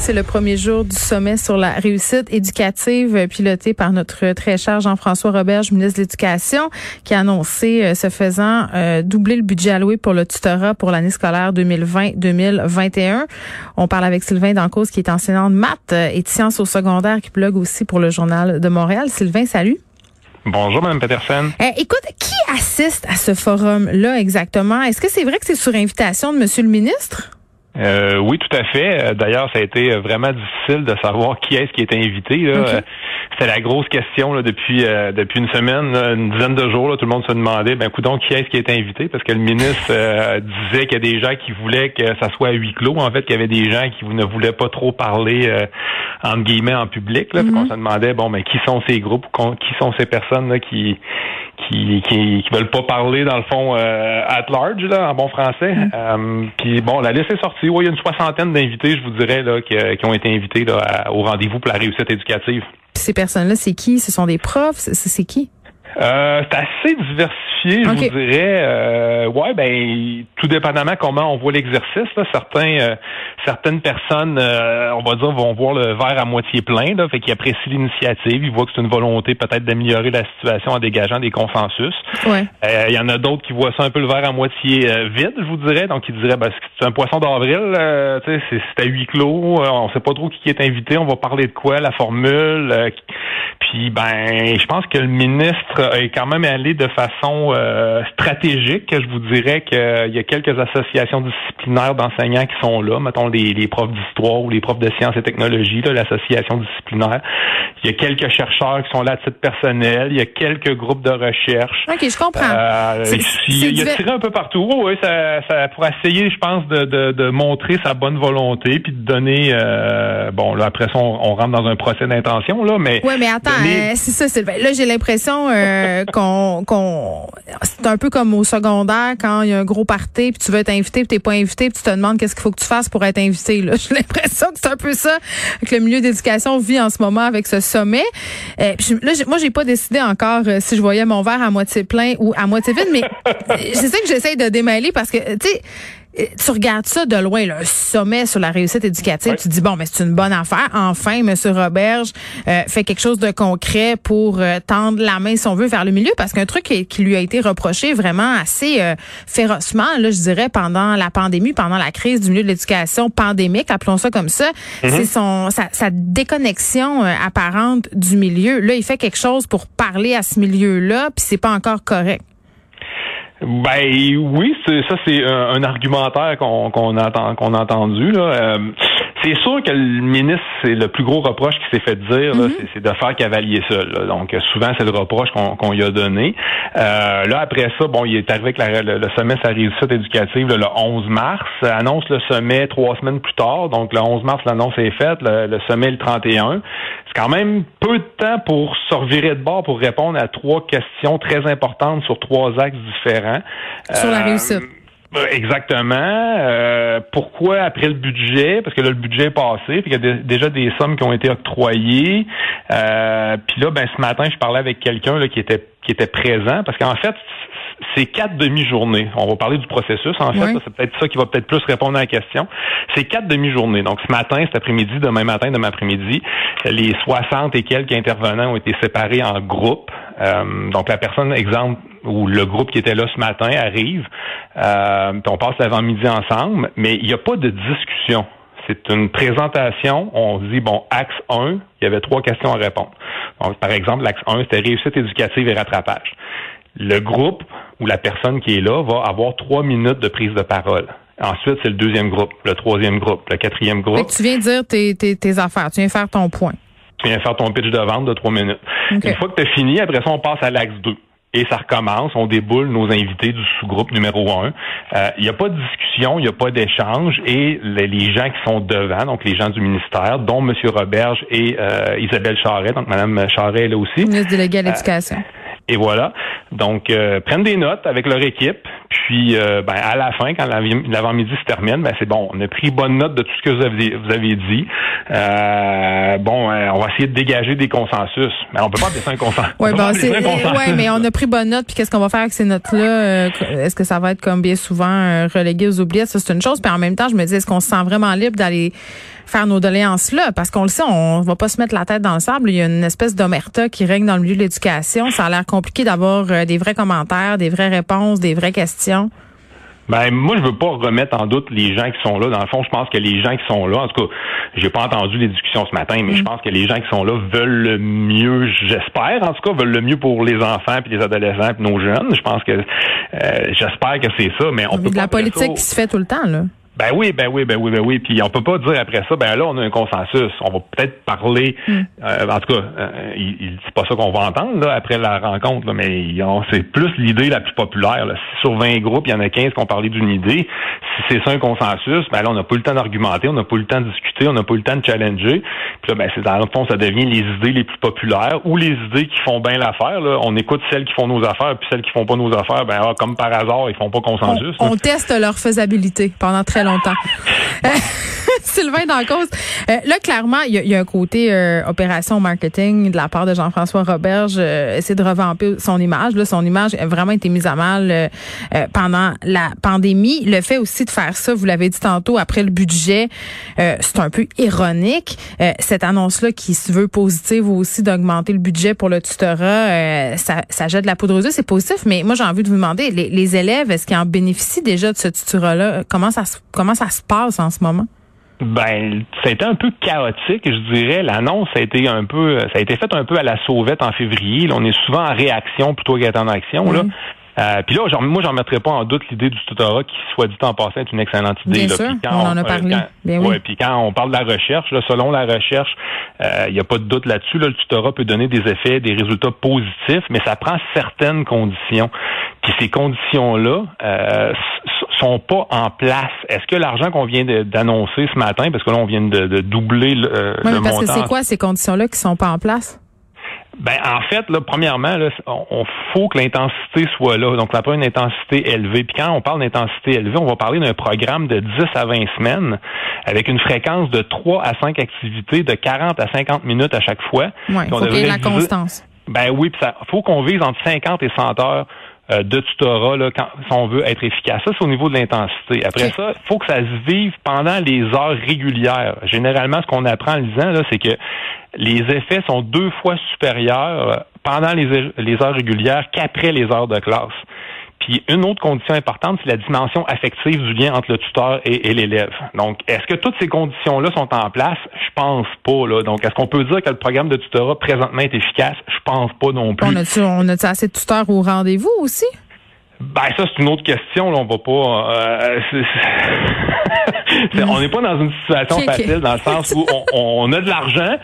C'est le premier jour du sommet sur la réussite éducative euh, piloté par notre très cher Jean-François Roberge, ministre de l'Éducation, qui a annoncé, euh, ce faisant, euh, doubler le budget alloué pour le tutorat pour l'année scolaire 2020-2021. On parle avec Sylvain Dancause, qui est enseignant de maths et de sciences au secondaire, qui blogue aussi pour le Journal de Montréal. Sylvain, salut. Bonjour, Mme Peterson. écoute, qui assiste à ce forum-là exactement? Est-ce que c'est vrai que c'est sur invitation de Monsieur le ministre? Euh, oui, tout à fait. Euh, d'ailleurs, ça a été euh, vraiment difficile de savoir qui est-ce qui est invité. Là. C'était la grosse question là, depuis depuis une semaine, une dizaine de jours. Là, tout le monde se demandait, ben donc qui est-ce qui est invité? Parce que le ministre disait qu'il y a des gens qui voulaient que ça soit à huis clos. En fait, qu'il y avait des gens qui ne voulaient pas trop parler entre guillemets en public. Là. On se demandait, bon, ben qui sont ces groupes, qui sont ces personnes là, qui qui, qui, veulent pas parler dans le fond euh, at large là en bon français. Mm. Euh, puis bon, la liste est sortie. Oui, il y a une soixantaine d'invités, je vous dirais là, qui, qui ont été invités là, au rendez-vous pour la réussite éducative. Ces personnes-là, c'est qui? Ce sont des profs? C'est qui? Euh, c'est assez diversifié, je vous dirais. Euh, ouais, ben tout dépendamment comment on voit l'exercice. Certains, euh, certaines personnes, euh, on va dire, vont voir le verre à moitié plein, là, fait qu'ils apprécient l'initiative, ils voient que c'est une volonté peut-être d'améliorer la situation en dégageant des consensus. Ouais. Il y en a d'autres qui voient ça un peu le verre à moitié vide, je vous dirais. Donc ils diraient, ben, c'est un poisson d'avril, c'est à huis clos, on sait pas trop qui est invité, on va parler de quoi, la formule. puis ben, je pense que le ministre est quand même allé de façon euh, stratégique. Je vous dirais qu'il y a quelques associations disciplinaires d'enseignants qui sont là, mettons les, les profs d'histoire ou les profs de sciences et technologies, l'association disciplinaire. Il y a quelques chercheurs qui sont là à titre personnel. Il y a quelques groupes de recherche. OK, je comprends. Euh, il, y a tiré un peu partout. Oui, ça, ça, pour essayer, je pense, de, de, de montrer sa bonne volonté puis de donner. Euh, bon, là après ça, on, rentre dans un procès d'intention là, mais. Oui, mais attends, euh, c'est ça, Sylvain. Là, j'ai l'impression. Euh, qu'on qu'on c'est un peu comme au secondaire quand il y a un gros party puis tu veux être invité puis t'es pas invité puis tu te demandes qu'est-ce qu'il faut que tu fasses pour être invité là. J'ai l'impression que c'est un peu ça que le milieu d'éducation vit en ce moment avec ce sommet. Euh, là moi j'ai pas décidé encore euh, si je voyais mon verre à moitié plein ou à moitié vide mais c'est ça que j'essaye de démêler parce que tu sais tu regardes ça de loin, le sommet sur la réussite éducative, tu te dis bon, mais c'est une bonne affaire. Enfin, M. Roberge euh, fait quelque chose de concret pour euh, tendre la main, si on veut, vers le milieu, parce qu'un truc qui, lui a été reproché vraiment assez euh, férocement, là, je dirais, pendant la pandémie, pendant la crise du milieu de l'éducation pandémique, appelons ça comme ça, mm-hmm. c'est son sa, sa déconnexion apparente du milieu. Là, il fait quelque chose pour parler à ce milieu-là, puis c'est pas encore correct. Ben oui, ça c'est un, argumentaire qu'on qu'on a qu'on a entendu là. Euh, c'est sûr que le ministre, c'est le plus gros reproche qui s'est fait dire, mm-hmm. c'est de faire cavalier seul. Donc souvent c'est le reproche qu'on qu'on lui a donné. Euh, là après ça, bon, il est arrivé avec le, sommet sa réussite éducative le 11 mars, annonce le sommet trois semaines plus tard. Donc le 11 mars l'annonce est faite, le, le sommet le 31 c'est quand même peu de temps pour se revirer de bord pour répondre à trois questions très importantes sur trois axes différents. Sur la euh, réussite. Euh, exactement. Euh, pourquoi après le budget? Parce que là, le budget est passé, puis il y a déjà des sommes qui ont été octroyées. Euh, puis là, ben ce matin, je parlais avec quelqu'un qui était qui était présent, parce qu'en fait, c'est quatre demi-journées. On va parler du processus, en fait. C'est peut-être ça qui va peut-être plus répondre à la question. C'est quatre demi-journées. Donc, ce matin, cet après-midi, demain matin, demain après-midi, les 60 et quelques intervenants ont été séparés en groupes. Euh, donc, la personne, exemple, ou le groupe qui était là ce matin arrive, euh, on passe l'avant-midi ensemble, mais il n'y a pas de discussion. C'est une présentation. On dit, bon, axe 1, il y avait trois questions à répondre. Donc, par exemple, l'axe 1, c'était réussite éducative et rattrapage. Le groupe ou la personne qui est là va avoir trois minutes de prise de parole. Ensuite, c'est le deuxième groupe, le troisième groupe, le quatrième groupe. tu viens dire tes, tes, affaires, tu viens faire ton point. Tu viens faire ton pitch de vente de trois minutes. Une fois que tu as fini, après ça, on passe à l'axe 2 et ça recommence. On déboule nos invités du sous-groupe numéro un. Euh, il n'y a pas de discussion, il n'y a pas d'échange et les, gens qui sont devant, donc les gens du ministère, dont M. Roberge et euh, Isabelle Charret, donc Mme Charret est là aussi. Ministre délégué à l'éducation. Et voilà. Donc, euh, prennent des notes avec leur équipe, Puis, euh, ben, à la fin, quand l'avant-midi se termine, ben, c'est bon. On a pris bonne note de tout ce que vous avez, vous avez dit. Euh, bon, on va essayer de dégager des consensus. Mais on peut pas définir un consensus. Oui, bon, ouais, mais on a pris bonne note. Puis qu'est-ce qu'on va faire avec ces notes-là? est-ce que ça va être, comme bien souvent, relégué aux oubliettes? Ça, c'est une chose. Puis en même temps, je me dis, est-ce qu'on se sent vraiment libre d'aller faire nos doléances là? Parce qu'on le sait, on va pas se mettre la tête dans le sable. Il y a une espèce d'omerta qui règne dans le milieu de l'éducation. Ça a l'air compliqué d'avoir des vrais commentaires, des vraies réponses, des vraies questions. Ben moi je veux pas remettre en doute les gens qui sont là. Dans le fond, je pense que les gens qui sont là, en tout cas, j'ai pas entendu les discussions ce matin, mais je mm. pense que les gens qui sont là veulent le mieux, j'espère en tout cas, veulent le mieux pour les enfants puis les adolescents puis nos jeunes. Je pense que euh, j'espère que c'est ça, mais on peut de la politique qui se fait tout le temps là. Ben oui, ben oui, ben oui, ben oui. Puis on peut pas dire après ça, ben là, on a un consensus. On va peut-être parler, hmm. euh, en tout cas, euh, il, c'est pas ça qu'on va entendre là, après la rencontre, là, mais c'est plus l'idée la plus populaire. Là. Si sur 20 groupes, il y en a 15 qui ont parlé d'une idée, si c'est ça un consensus, ben là, on n'a pas eu le temps d'argumenter, on n'a pas eu le temps de discuter, on n'a pas eu le temps de challenger. Puis là, ben c'est dans le fond, ça devient les idées les plus populaires ou les idées qui font bien l'affaire. On écoute celles qui font nos affaires, puis celles qui font pas nos affaires, ben ah, comme par hasard, ils font pas consensus. On, on teste leur faisabilité pendant très longtemps longtemps. Sylvain dans cause. Euh, là, clairement, il y, a un côté euh, opération marketing de la part de Jean-François Roberge, euh, essayer de revamper son image. Là, son image a vraiment été mise à mal pendant la pandémie. Le fait aussi de faire ça, vous l'avez dit tantôt, après le budget, c'est un peu ironique. cette annonce-là qui se veut positive aussi d'augmenter le budget pour le tutorat, ça, ça jette de la poudre aux yeux, c'est positif. Mais moi, j'ai envie de vous demander, les, les élèves, est-ce qu'ils en bénéficient déjà de ce tutorat-là? Comment ça, comment ça se passe en ce moment? Ben, ça a été un peu chaotique, je dirais. L'annonce a été un peu, ça a été faite un peu à la sauvette en février. on est souvent en réaction plutôt qu'être en action. Là. Euh, puis là, genre, moi, j'en mettrais pas en doute l'idée du tutorat qui, soit dit en passant, est une excellente idée. Bien sûr, on, en a parlé. Euh, puis quand on parle de la recherche, là, selon la recherche, il euh, n'y a pas de doute là-dessus. Là, le tutorat peut donner des effets, des résultats positifs, mais ça prend certaines conditions. Puis ces conditions-là euh, sont pas en place. Est-ce que l'argent qu'on vient d'annoncer ce matin, parce que là, on vient de, doubler le, euh, oui, parce que c'est quoi ces conditions-là qui sont pas en place? Ben en fait, là, premièrement, là, on, faut que l'intensité soit là. Donc, ça prend une intensité élevée. Puis quand on parle d'intensité élevée, on va parler d'un programme de 10 à 20 semaines avec une fréquence de 3 à 5 activités de 40 à 50 minutes à chaque fois. Oui, faut qu'il y ait la constance. Ben oui, puis ça faut qu'on vise entre 50 et 100 heures euh, de tutorat là, quand, si on veut être efficace. Ça, c'est au niveau de l'intensité. Après ça, il faut que ça se vive pendant les heures régulières. Généralement, ce qu'on apprend en lisant, là, c'est que les effets sont deux fois supérieurs pendant les, les heures régulières qu'après les heures de classe. Puis une autre condition importante, c'est la dimension affective du lien entre le tuteur et, l'élève. Donc, est-ce que toutes ces conditions-là sont en place? Je pense pas. Là. Donc, est-ce qu'on peut dire que le programme de tutorat présentement est efficace? Je pense pas non plus. On a-tu, on a assez de tuteurs au rendez-vous aussi? Ben ça c'est une autre question. Là, on va pas. Euh, on n'est pas dans une situation facile dans le sens où on, a de l'argent.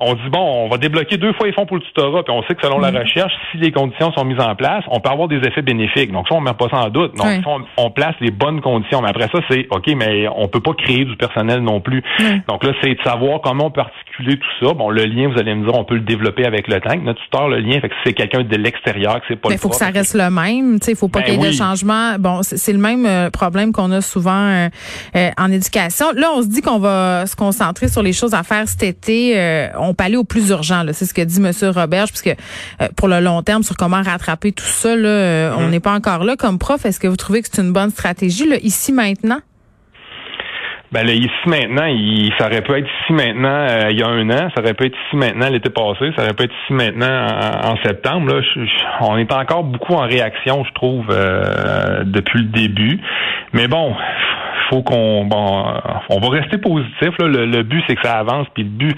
On dit bon, on va débloquer deux fois les fonds pour le tutorat, puis on sait que selon la mm. recherche, si les conditions sont mises en place, on peut avoir des effets bénéfiques. Donc ça, on met pas ça en doute. Donc on, place les bonnes conditions. Mais après ça, c'est ok, mais on peut pas créer du personnel non plus. Donc là, c'est de savoir comment on peut articuler tout ça. Bon, le lien, vous allez me dire, on peut le développer avec le temps. Notre tuteur, le lien, fait que c'est quelqu'un de l'extérieur, que c'est pas. Il faut que ça reste le même. Faut pas ben qu'il y ait de changement. Bon, c'est le même euh, problème qu'on a souvent euh, euh, en éducation. Là, on se dit qu'on va se concentrer sur les choses à faire cet été. on peut aller au plus urgent. C'est ce que dit M. Roberge, puisque pour le long terme, sur comment rattraper tout ça, là, on mm-hmm. n'est pas encore là. Comme prof, est-ce que vous trouvez que c'est une bonne stratégie, là, ici, maintenant? Ben là, ici maintenant, il, ça aurait pu être ici maintenant euh, il y a un an, ça aurait pu être ici maintenant l'été passé, ça aurait pu être ici maintenant en, septembre. Là, on est encore beaucoup en réaction, je trouve, euh, depuis le début. Mais bon, faut qu'on bon, on va rester positif. Là. Le, but, c'est que ça avance, puis le but,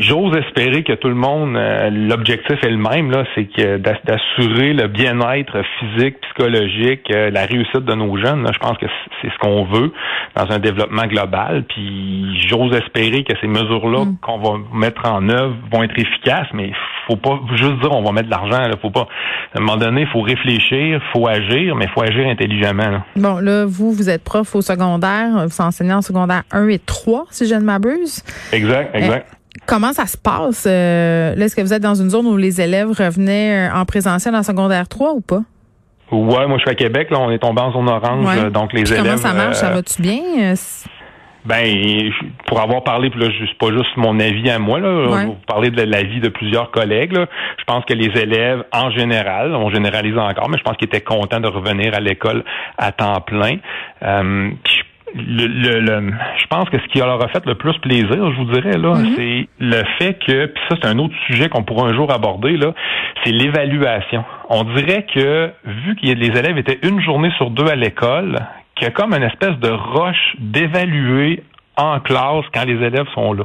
J'ose espérer que tout le monde, euh, l'objectif est le même, là, c'est que d'assurer le bien-être physique, psychologique, euh, la réussite de nos jeunes. je pense que c'est ce qu'on veut dans un développement global. Puis j'ose espérer que ces mesures-là mm. qu'on va mettre en œuvre vont être efficaces, mais faut pas juste dire on va mettre de l'argent. Là, faut pas. À un moment donné, il faut réfléchir, faut agir, mais il faut agir intelligemment. Bon, là, vous, vous êtes prof au secondaire, vous enseignez en secondaire 1 et 3, si je ne m'abuse. Exact, exact. Comment ça se passe? Euh, est-ce que vous êtes dans une zone où les élèves revenaient euh, en présentiel en secondaire 3 ou pas? Ouais, moi je suis à Québec, là, on est tombé en zone orange, Ouais. euh, donc les Puis élèves. Comment ça marche? Ça va-tu bien? Ben, pour avoir parlé, puis là, c'est pas juste mon avis à moi, là, Ouais. vous parler de l'avis de plusieurs collègues. Là. Je pense que les élèves, en général, on généralise encore, mais je pense qu'ils étaient contents de revenir à l'école à temps plein. Euh, puis le, le- le- je pense que ce qui leur a fait le plus plaisir, je vous dirais, là, c'est le fait que, puis ça, c'est un autre sujet qu'on pourra un jour aborder, là, c'est l'évaluation. On dirait que, vu que les élèves étaient une journée sur deux à l'école, qu'il y a comme une espèce de roche d'évaluer en classe quand les élèves sont là.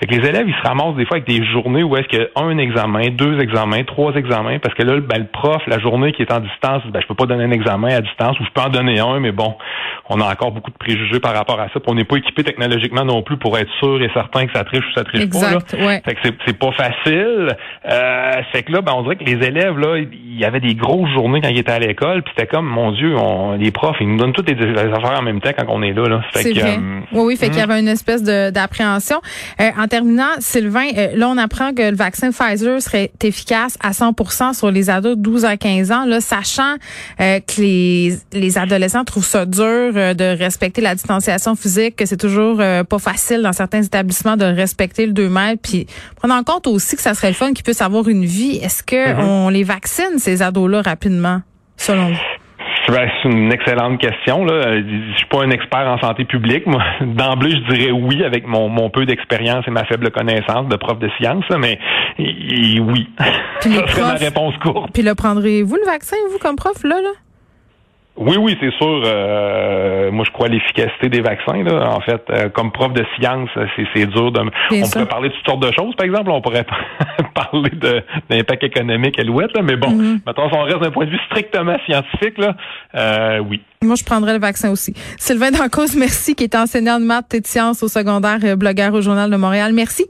Fait que les élèves, ils se ramassent des fois avec des journées où est-ce qu'il y a un examen, deux examens, trois examens, parce que là, ben, le prof, la journée qui est en distance, ben, je peux pas donner un examen à distance, ou je peux en donner un, mais bon, on a encore beaucoup de préjugés par rapport à ça, puis on n'est pas équipé technologiquement non plus pour être sûr et certain que ça triche ou ça triche pas. là. Ouais. Fait que c'est- pas facile. Euh, fait que là, ben, on dirait que les élèves, là, il y avait des grosses journées quand ils étaient à l'école, puis c'était comme, mon Dieu, on, les profs, ils nous donnent toutes les, affaires en même temps quand on est là. là. Fait C'est que, vrai. euh, oui, oui, fait y avait une espèce d'appréhension. Euh, en terminant, Sylvain, euh, là, on apprend que le vaccin Pfizer serait efficace à 100% sur les ados de 12 à 15 ans, là, sachant euh, que les, les adolescents trouvent ça dur de respecter la distanciation physique, que c'est toujours pas facile dans certains établissements de respecter le 2 mètres, puis prenant en compte aussi que ça serait le fun qu'ils puissent avoir une vie. Est-ce que Mm-hmm. on les vaccine, ces ados-là, rapidement, selon vous? C'est une excellente question. Là. Euh, Je suis pas un expert en santé publique. Moi, d'emblée, je dirais oui avec mon, mon peu d'expérience et ma faible connaissance de prof de sciences, mais et- et oui. Puis ça serait ma profs- réponse courte. Puis le prendrez-vous le vaccin, vous, comme prof, là, là? Oui, oui, c'est sûr. euh, moi, je crois à l'efficacité des vaccins. Là. En fait, euh, comme prof de science, c'est, c'est dur de. Bien on sûr. pourrait parler de toutes sortes de choses, par exemple. On pourrait parler de, d'impact économique à l'ouette, là, mais bon, mettons, si on reste d'un point de vue strictement scientifique, là, euh, oui. Moi, je prendrais le vaccin aussi. Sylvain Dancause, merci, qui est enseignant de maths et de sciences au secondaire, euh, blogueur au Journal de Montréal. Merci.